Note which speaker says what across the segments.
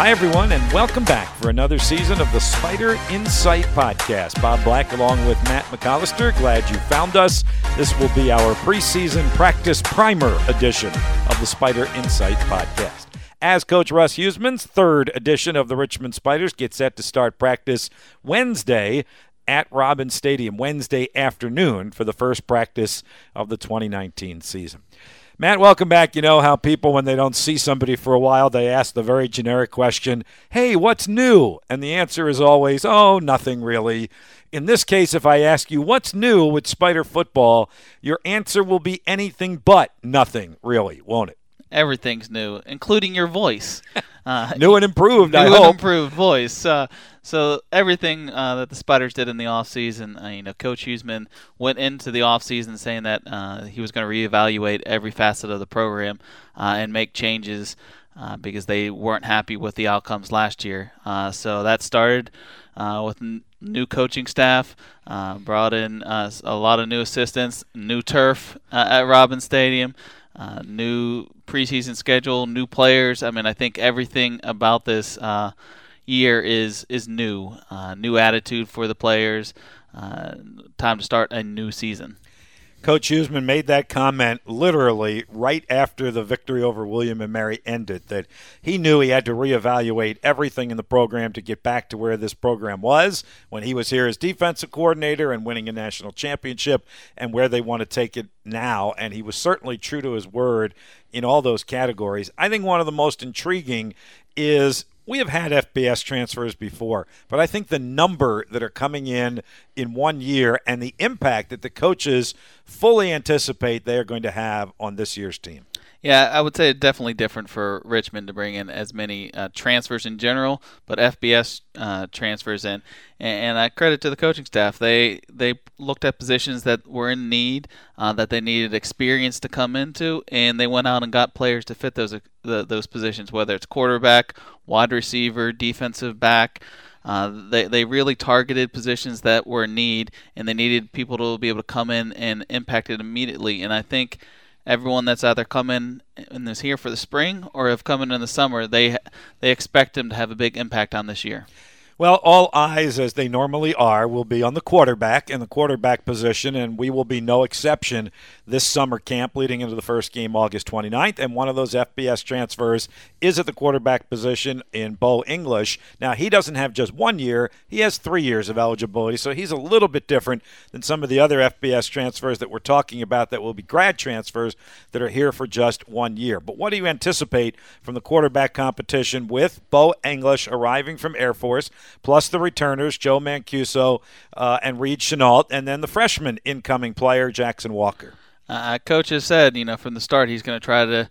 Speaker 1: Hi, everyone, and welcome back for another season of the Spider Insight Podcast. Bob Black along with Matt McAllister. Glad you found us. This will be our preseason practice primer edition of the Spider Insight Podcast. As Coach Russ Huesman's third edition of the Richmond Spiders gets set to start practice Wednesday at Robins Stadium, Wednesday afternoon for the first practice of the 2019 season. Matt, welcome back. You know how people, when they don't see somebody for a while, they ask the very generic question, Hey, what's new? And the answer is always, Oh, nothing really. In this case, if I ask you what's new with Spider football, your answer will be anything but nothing, really, won't it?
Speaker 2: Everything's new, including your voice.
Speaker 1: Uh, new and improved,
Speaker 2: new
Speaker 1: I
Speaker 2: and
Speaker 1: hope.
Speaker 2: improved voice. Uh, so everything uh, that the Spiders did in the offseason, uh, you know, Coach Huesman went into the offseason saying that uh, he was going to reevaluate every facet of the program uh, and make changes uh, because they weren't happy with the outcomes last year. Uh, so that started uh, with n- new coaching staff, uh, brought in uh, a lot of new assistants, new turf uh, at Robin Stadium. Uh, new preseason schedule, new players. I mean, I think everything about this uh, year is is new. Uh, new attitude for the players. Uh, time to start a new season.
Speaker 1: Coach Huesman made that comment literally right after the victory over William and Mary ended that he knew he had to reevaluate everything in the program to get back to where this program was when he was here as defensive coordinator and winning a national championship and where they want to take it now. And he was certainly true to his word in all those categories. I think one of the most intriguing is we have had FBS transfers before, but I think the number that are coming in in one year and the impact that the coaches fully anticipate they are going to have on this year's team.
Speaker 2: Yeah, I would say definitely different for Richmond to bring in as many uh, transfers in general, but FBS uh, transfers in, and, and, I credit to the coaching staff. They they looked at positions that were in need, uh, that they needed experience to come into, and they went out and got players to fit those the, those positions, whether it's quarterback, wide receiver, defensive back. Uh, they, they really targeted positions that were in need, and they needed people to be able to come in and impact it immediately. And I think everyone that's either coming and is here for the spring or have come in in the summer, they they expect them to have a big impact on this year.
Speaker 1: Well, all eyes, as they normally are, will be on the quarterback and the quarterback position, and we will be no exception this summer camp leading into the first game August 29th. And one of those FBS transfers is at the quarterback position in Bo English. Now, he doesn't have just one year, he has three years of eligibility, so he's a little bit different than some of the other FBS transfers that we're talking about that will be grad transfers that are here for just one year. But what do you anticipate from the quarterback competition with Bo English arriving from Air Force? Plus the returners, Joe Mancuso uh, and Reed Chenault, and then the freshman incoming player, Jackson Walker.
Speaker 2: Uh, coach has said, you know, from the start, he's going to try to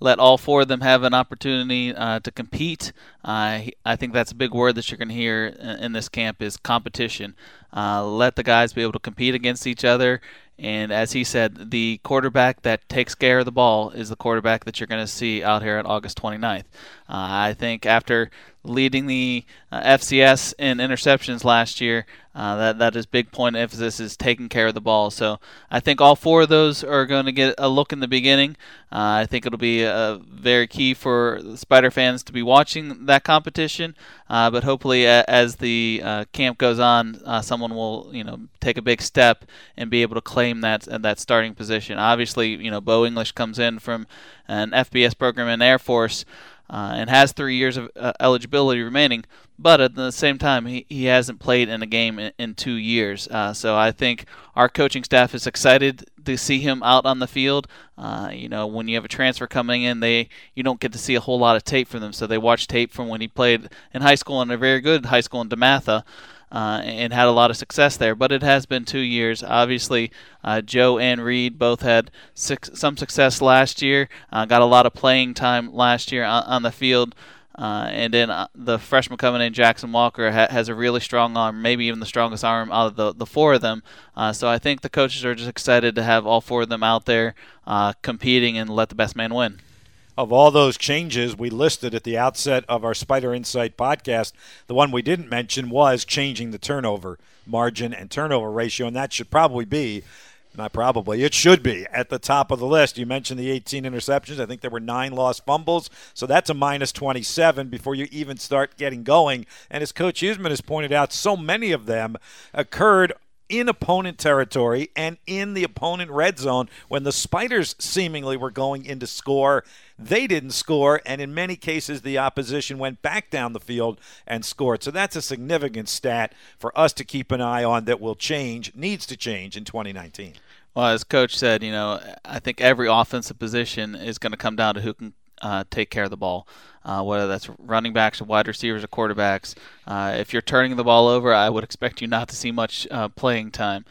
Speaker 2: let all four of them have an opportunity uh, to compete. Uh, I think that's a big word that you're going to hear in this camp is competition. Uh, let the guys be able to compete against each other. And as he said, the quarterback that takes care of the ball is the quarterback that you're going to see out here on August 29th. Uh, I think after leading the uh, FCS in interceptions last year. Uh, that that is big point of emphasis is taking care of the ball. So I think all four of those are going to get a look in the beginning. I think it'll be very key for Spider fans to be watching that competition. But hopefully, as the camp goes on, someone will you know take a big step and be able to claim that that starting position. Obviously, you know Bo English comes in from an FBS program in Air Force uh, and has three years of uh, eligibility remaining. But at the same time, he, he hasn't played in a game in, in two years. Uh, so I think our coaching staff is excited to see him out on the field. Uh, you know, when you have a transfer coming in, they you don't get to see a whole lot of tape from them. So they watch tape from when he played in high school and a very good high school in DeMatha uh, and had a lot of success there. But it has been two years. Obviously, uh, Joe and Reed both had some success last year, uh, got a lot of playing time last year on, on the field. Uh, and then uh, the freshman coming in, Jackson Walker, ha- has a really strong arm, maybe even the strongest arm out of the, the four of them. Uh, so I think the coaches are just excited to have all four of them out there competing and let the best man win
Speaker 1: of all those changes we listed at the outset of our Spider Insight podcast, the one we didn't mention was changing the turnover margin and turnover ratio, and that should probably be Not probably. It should be at the top of the list. You mentioned the 18 interceptions. I think there were nine lost fumbles. So that's a minus 27 before you even start getting going. And as Coach Huesman has pointed out, so many of them occurred in opponent territory and in the opponent red zone when the Spiders seemingly were going in to score. They didn't score, and in many cases, the opposition went back down the field and scored. So that's a significant stat for us to keep an eye on that will change, needs to change in 2019.
Speaker 2: Well, as coach said, you know, I think every offensive position is going to come down to who can uh, take care of the ball, uh, whether that's running backs or wide receivers or quarterbacks. Uh, if you're turning the ball over, I would expect you not to see much uh, playing time.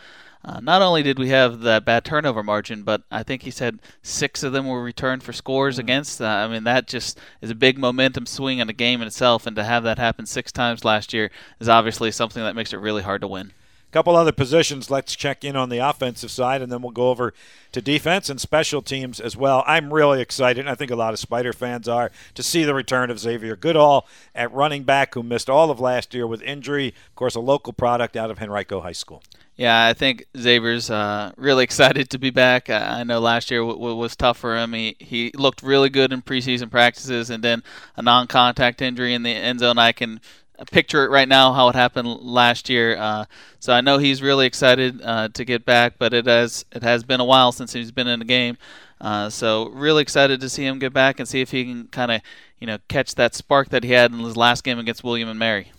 Speaker 2: Uh, not only did we have that bad turnover margin, but I think he said six of them were returned for scores mm-hmm. against. Uh, I mean, that just is a big momentum swing in a game in itself, and to have that happen six times last year is obviously something that makes it really hard to win
Speaker 1: couple other positions. Let's check in on the offensive side, and then we'll go over to defense and special teams as well. I'm really excited, and I think a lot of Spider fans are, to see the return of Xavier Goodall at running back, who missed all of last year with injury. Of course, a local product out of Henrico High School.
Speaker 2: Yeah, I think Xavier's uh, really excited to be back. I know last year w- w- was tough for him. He he looked really good in preseason practices, and then a non-contact injury in the end zone. I can picture it right now how it happened last year. Uh, so I know he's really excited uh, to get back, but it has it has been a while since he's been in the game. Uh, so really excited to see him get back and see if he can kind of you know catch that spark that he had in his last game against William and Mary.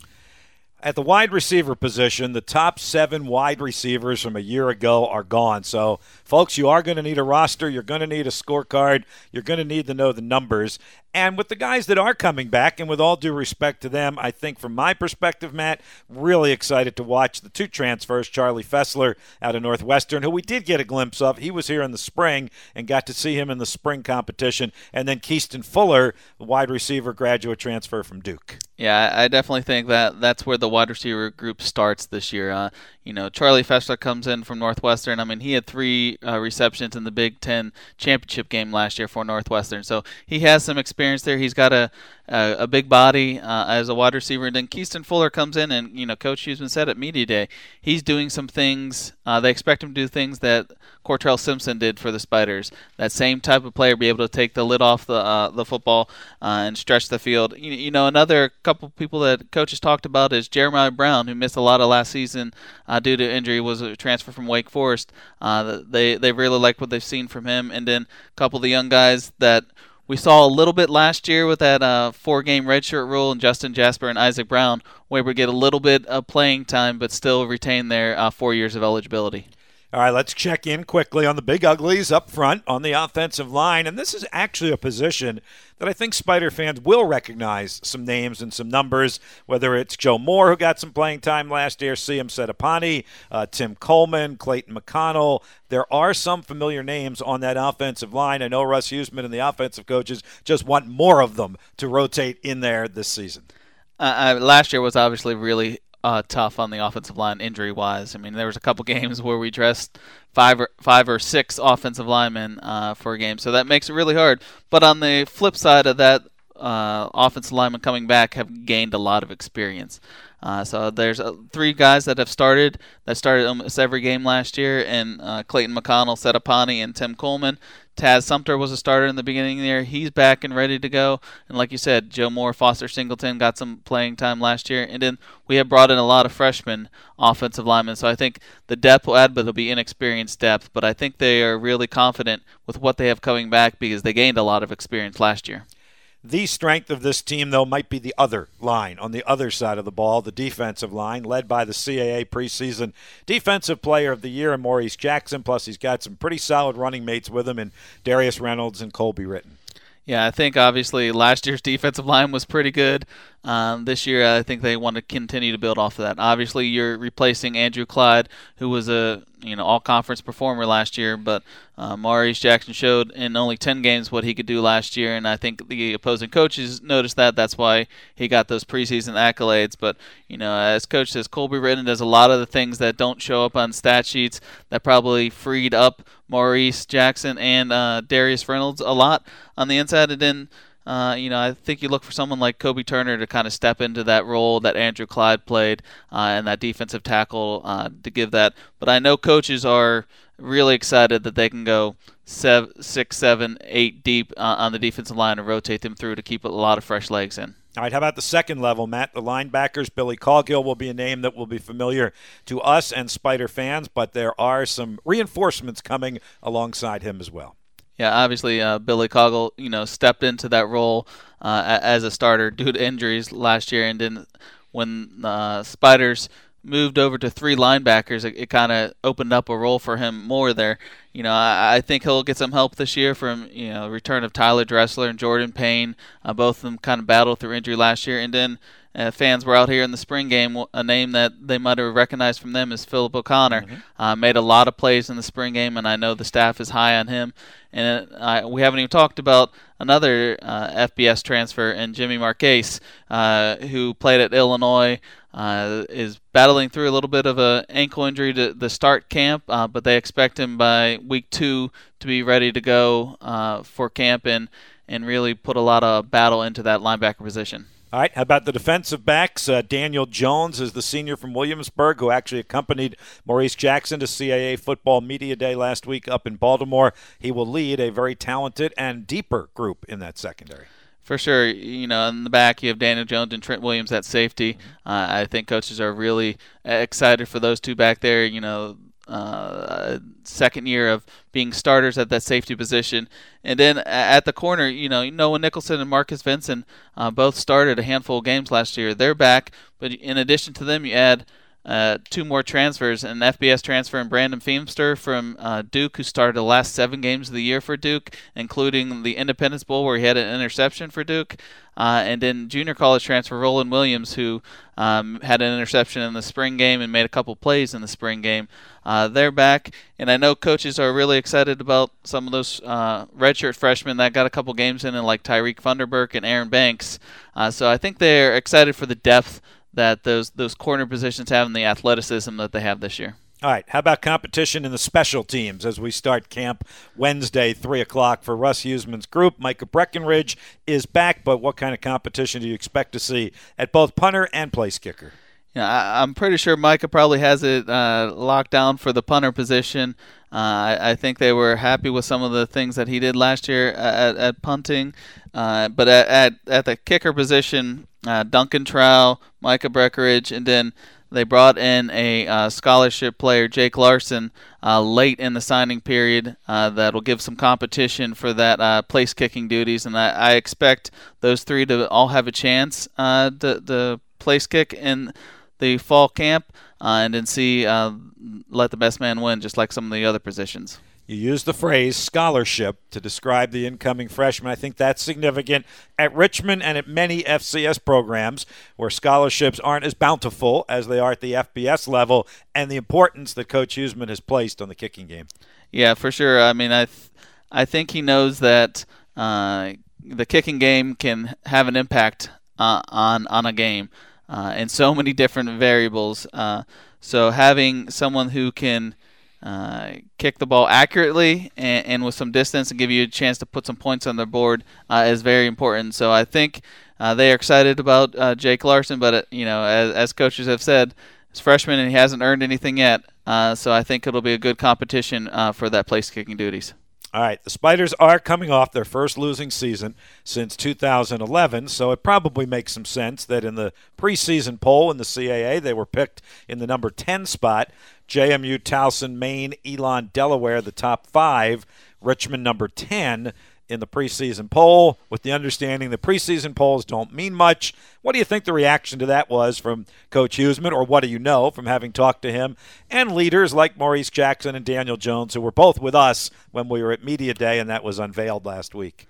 Speaker 1: At the wide receiver position, the top seven wide receivers from a year ago are gone. So, folks, you are going to need a roster. You're going to need a scorecard. You're going to need to know the numbers. And with the guys that are coming back, and with all due respect to them, I think from my perspective, Matt, really excited to watch the two transfers, Charlie Fessler out of Northwestern, who we did get a glimpse of. He was here in the spring and got to see him in the spring competition. And then Keaston Fuller, wide receiver graduate transfer from Duke.
Speaker 2: Yeah, I definitely think that that's where the wide receiver group starts this year. Uh, you know, Charlie Fessler comes in from Northwestern. I mean, he had three uh, receptions in the Big Ten championship game last year for Northwestern, so he has some experience there. He's got a a, a big body uh, as a wide receiver. And then Keaston Fuller comes in, and you know, Coach Huesman said at media day, he's doing some things. Uh, they expect him to do things that Cortrell Simpson did for the Spiders. That same type of player, be able to take the lid off the uh, the football uh, and stretch the field. You, you, know, another couple people that coaches talked about is Jeremiah Brown, who missed a lot of last season uh, due to injury, was a transfer from Wake Forest. Uh, they they really like what they've seen from him, and then a couple of the young guys that we saw a little bit last year with that uh, four-game redshirt rule, and Justin Jasper and Isaac Brown where we get a little bit of playing time, but still retain their uh, four years of eligibility.
Speaker 1: All right, let's check in quickly on the big uglies up front on the offensive line. And this is actually a position that I think Spider fans will recognize some names and some numbers, whether it's Joe Moore, who got some playing time last year, Siem Setapani, uh, Tim Coleman, Clayton McConnell. There are some familiar names on that offensive line. I know Russ Huesman and the offensive coaches just want more of them to rotate in there this season.
Speaker 2: Uh, uh last year was obviously really uh, tough on the offensive line injury wise. I mean, there was a couple games where we dressed five or five or six offensive linemen uh, for a game, so that makes it really hard. But on the flip side of that, uh, offensive linemen coming back have gained a lot of experience. Uh, so there's uh, three guys that have started that started almost every game last year, and uh, Clayton McConnell, Setapani, and Tim Coleman. Taz Sumter was a starter in the beginning there. He's back and ready to go. And like you said, Joe Moore, Foster Singleton got some playing time last year. And then we have brought in a lot of freshman offensive linemen. So I think the depth will add, but it'll be inexperienced depth. But I think they are really confident with what they have coming back because they gained a lot of experience last year.
Speaker 1: The strength of this team, though, might be the other line on the other side of the ball, the defensive line, led by the CAA preseason defensive player of the year, Maurice Jackson. Plus, he's got some pretty solid running mates with him in Darius Reynolds and Colby Ritten.
Speaker 2: Yeah, I think obviously last year's defensive line was pretty good. Um, this year, I think they want to continue to build off of that. Obviously, you're replacing Andrew Clyde, who was a you know all conference performer last year, but uh, Maurice Jackson showed in only 10 games what he could do last year, and I think the opposing coaches noticed that. That's why he got those preseason accolades. But you know, as coach says, Colby Ritten does a lot of the things that don't show up on stat sheets that probably freed up Maurice Jackson and uh, Darius Reynolds a lot on the inside, and then uh, you know, I think you look for someone like Kobe Turner to kind of step into that role that Andrew Clyde played uh, and that defensive tackle uh, to give that. But I know coaches are really excited that they can go seven, six, seven, eight deep uh, on the defensive line and rotate them through to keep a lot of fresh legs in.
Speaker 1: All right, how about the second level, Matt? The linebackers, Billy Coghill will be a name that will be familiar to us and Spider fans, but there are some reinforcements coming alongside him as well.
Speaker 2: Yeah, obviously uh, Billy Coghill, you know, stepped into that role uh, as a starter due to injuries last year, and then when uh, Spiders moved over to three linebackers, it, it kind of opened up a role for him more there. You know, I, I, think he'll get some help this year from you know return of Tyler Dressler and Jordan Payne. Uh, both of them kind of battled through injury last year, and then uh, fans were out here in the spring game. A name that they might have recognized from them is Philip O'Connor. Mm-hmm. Uh, made a lot of plays in the spring game, and I know the staff is high on him. And uh, we haven't even talked about another uh, FBS transfer and Jimmy Marquez, uh, who played at Illinois. Uh, is battling through a little bit of a ankle injury to the start camp, uh, but they expect him by week two to be ready to go uh, for camp and and really put a lot of battle into that linebacker position.
Speaker 1: All right. How about the defensive backs? Uh, Daniel Jones is the senior from Williamsburg who actually accompanied Maurice Jackson to CAA Football Media Day last week up in Baltimore. He will lead a very talented and deeper group in that secondary.
Speaker 2: For sure, you know, in the back you have Daniel Jones and Trent Williams at safety. Uh, I think coaches are really excited for those two back there. You know, uh, second year of being starters at that safety position. And then at the corner, you know, Noah Nicholson and Marcus Vincent uh, both started a handful of games last year. They're back, but in addition to them, you add uh, two more transfers an FBS transfer and Brandon Feemster from uh, Duke, who started the last seven games of the year for Duke, including the Independence Bowl where he had an interception for Duke. Uh, and then junior college transfer Roland Williams, who um, had an interception in the spring game and made a couple plays in the spring game. Uh, they're back, and I know coaches are really excited about some of those uh, redshirt freshmen that got a couple games in, and like Tyreek Funderburk and Aaron Banks. So I think they're excited for the depth that those those corner positions have and the athleticism that they have this year.
Speaker 1: All right. How about competition in the special teams as we start camp Wednesday, 3 o'clock for Russ Huesman's group? Micah Breckenridge is back, but what kind of competition do you expect to see at both punter and place kicker?
Speaker 2: Yeah, I, am pretty sure Micah probably has it uh, locked down for the punter position. Uh, I, I, think they were happy with some of the things that he did last year at, at punting. Uh, but at, at, at, the kicker position, uh, Duncan Trow, Micah Breckenridge, and then they brought in a uh, scholarship player, Jake Larson, uh, late in the signing period that will give some competition for that place kicking duties. And I, I, expect those three to all have a chance to, to place kick in the fall camp uh, and then see let the best man win, just like some of the other positions.
Speaker 1: You use the phrase scholarship to describe the incoming freshman. I think that's significant at Richmond and at many FCS programs where scholarships aren't as bountiful as they are at the FBS level, and the importance that Coach Huesman has placed on the kicking game.
Speaker 2: Yeah, for sure. I mean, I, th- I think he knows that uh, the kicking game can have an impact uh, on on a game uh, in so many different variables. Uh, so having someone who can uh, kick the ball accurately and, and, with some distance and give you a chance to put some points on the board uh, is very important. So I think uh, they are excited about uh, Jake Larson, but you know, as, as, coaches have said, he's freshman and he hasn't earned anything yet. so I think it'll be a good competition for that place kicking duties.
Speaker 1: All right, the Spiders are coming off their first losing season since 2011, so it probably makes some sense that in the preseason poll in the CAA, they were picked in the number 10 spot. JMU, Towson, Maine, Elon, Delaware, the top five. Richmond, number 10 in the preseason poll, with the understanding the preseason polls don't mean much. What do you think the reaction to that was from Coach Huesman, or what do you know from having talked to him and leaders like Maurice Jackson and Daniel Jones, who were both with us when we were at Media Day and that was unveiled last week?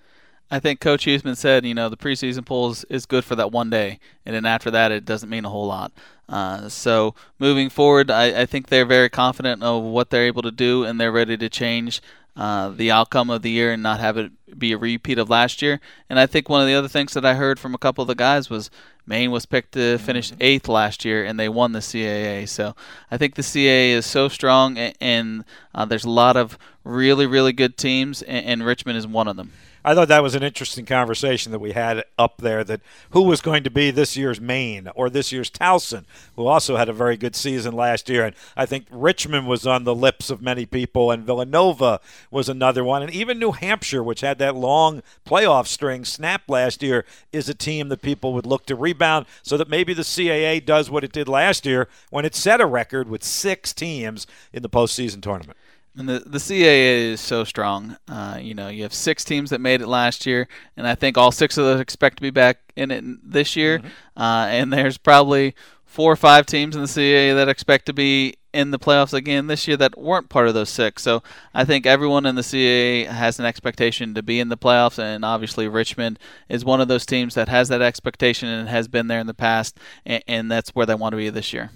Speaker 2: I think Coach Huesman said, you know, the preseason poll is, is good for that one day, and then after that, it doesn't mean a whole lot. Uh, so moving forward, I, I, think they're very confident of what they're able to do, and they're ready to change uh, the outcome of the year and not have it be a repeat of last year. And I think one of the other things that I heard from a couple of the guys was Maine was picked to finish mm-hmm. eighth last year, and they won the CAA. So I think the CAA is so strong, and, and uh, there's a lot of really, really good teams, and, and Richmond is one of them.
Speaker 1: I thought that was an interesting conversation that we had up there that who was going to be this year's Maine or this year's Towson, who also had a very good season last year. And I think Richmond was on the lips of many people, and Villanova was another one. And even New Hampshire, which had that long playoff string snap last year, is a team that people would look to rebound so that maybe the CAA does what it did last year when it set a record with six teams in the postseason tournament.
Speaker 2: And the the CAA is so strong. Uh, you know, you have six teams that made it last year, and I think all six of those expect to be back in it this year. Mm-hmm. Uh, and there's probably four or five teams in the CAA that expect to be in the playoffs again this year that weren't part of those six. So I think everyone in the CAA has an expectation to be in the playoffs, and obviously Richmond is one of those teams that has that expectation and has been there in the past, and, and that's where they want to be this year.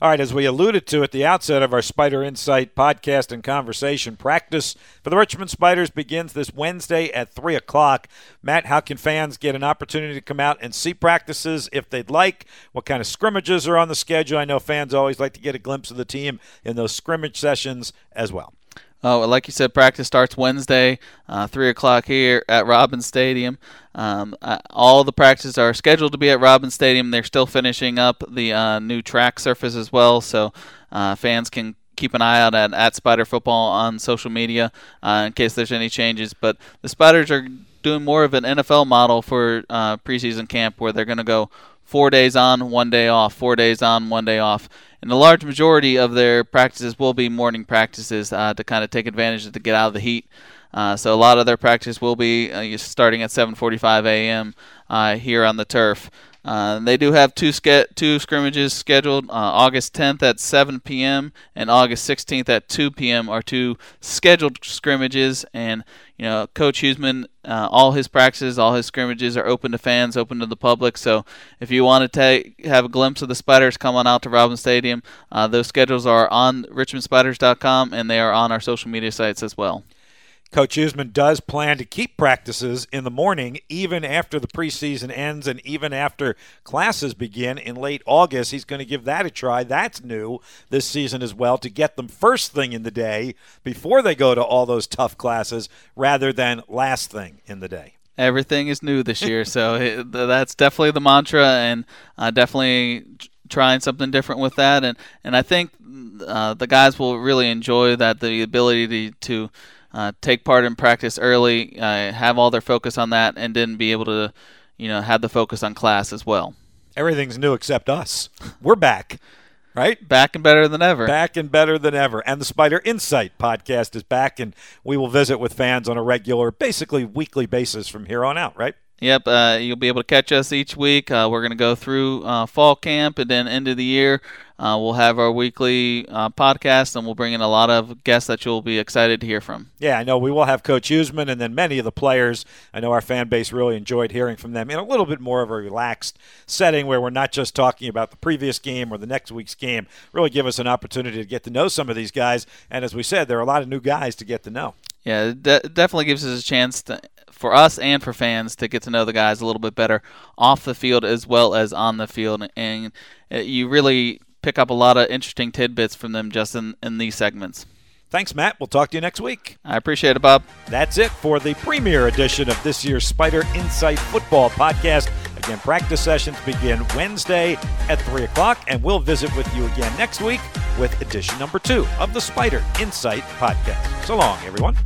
Speaker 1: All right, as we alluded to at the outset of our Spider Insight podcast and conversation, practice for the Richmond Spiders begins this Wednesday at 3 o'clock. Matt, how can fans get an opportunity to come out and see practices if they'd like? What kind of scrimmages are on the schedule? I know fans always like to get a glimpse of the team in those scrimmage sessions as well.
Speaker 2: Oh, like you said, practice starts Wednesday, uh, 3 o'clock here at Robins Stadium. Um, uh, all the practices are scheduled to be at Robins Stadium. They're still finishing up the uh, new track surface as well, so uh, fans can keep an eye out at, at Spider Football on social media uh, in case there's any changes. But the Spiders are doing more of an NFL model for uh, preseason camp where they're going to go four days on, one day off, four days on, one day off. And the large majority of their practices will be morning practices uh, to kind of take advantage of to get out of the heat. Uh, so a lot of their practice will be uh, starting at 7:45 a.m. Uh, here on the turf. Uh, they do have two ske- two scrimmages scheduled. Uh, August 10th at 7 p.m. and August 16th at 2 p.m. are two scheduled scrimmages. And you know, Coach Huesman, uh, all his practices, all his scrimmages are open to fans, open to the public. So if you want to take have a glimpse of the Spiders, come on out to Robins Stadium. Uh, those schedules are on RichmondSpiders.com and they are on our social media sites as well.
Speaker 1: Coach Huesman does plan to keep practices in the morning even after the preseason ends and even after classes begin in late August. He's going to give that a try. That's new this season as well to get them first thing in the day before they go to all those tough classes rather than last thing in the day.
Speaker 2: Everything is new this year, so that's definitely the mantra, and uh, definitely trying something different with that. And and I think uh, the guys will really enjoy that the ability to, to uh, take part in practice early, uh, have all their focus on that, and then be able to, you know, have the focus on class as well.
Speaker 1: Everything's new except us. We're back, right?
Speaker 2: Back and better than ever.
Speaker 1: Back and better than ever. And the Spider Insight podcast is back, and we will visit with fans on a regular, basically weekly basis from here on out, right?
Speaker 2: Yep, uh, you'll be able to catch us each week. Uh, we're going to go through uh, fall camp and then end of the year. Uh, we'll have our weekly uh, podcast, and we'll bring in a lot of guests that you'll be excited to hear from.
Speaker 1: Yeah, I know we will have Coach Huesman, and then many of the players. I know our fan base really enjoyed hearing from them in a little bit more of a relaxed setting where we're not just talking about the previous game or the next week's game. Really give us an opportunity to get to know some of these guys. And as we said, there are a lot of new guys to get to know.
Speaker 2: Yeah, it de- definitely gives us a chance to, for us and for fans to get to know the guys a little bit better off the field as well as on the field. And uh, you really pick up a lot of interesting tidbits from them just in, in these segments.
Speaker 1: Thanks, Matt. We'll talk to you next week.
Speaker 2: I appreciate it, Bob.
Speaker 1: That's it for the premiere edition of this year's Spider Insight Football Podcast. Again, practice sessions begin Wednesday at 3 o'clock, and we'll visit with you again next week with edition number two of the Spider Insight Podcast. So long, everyone.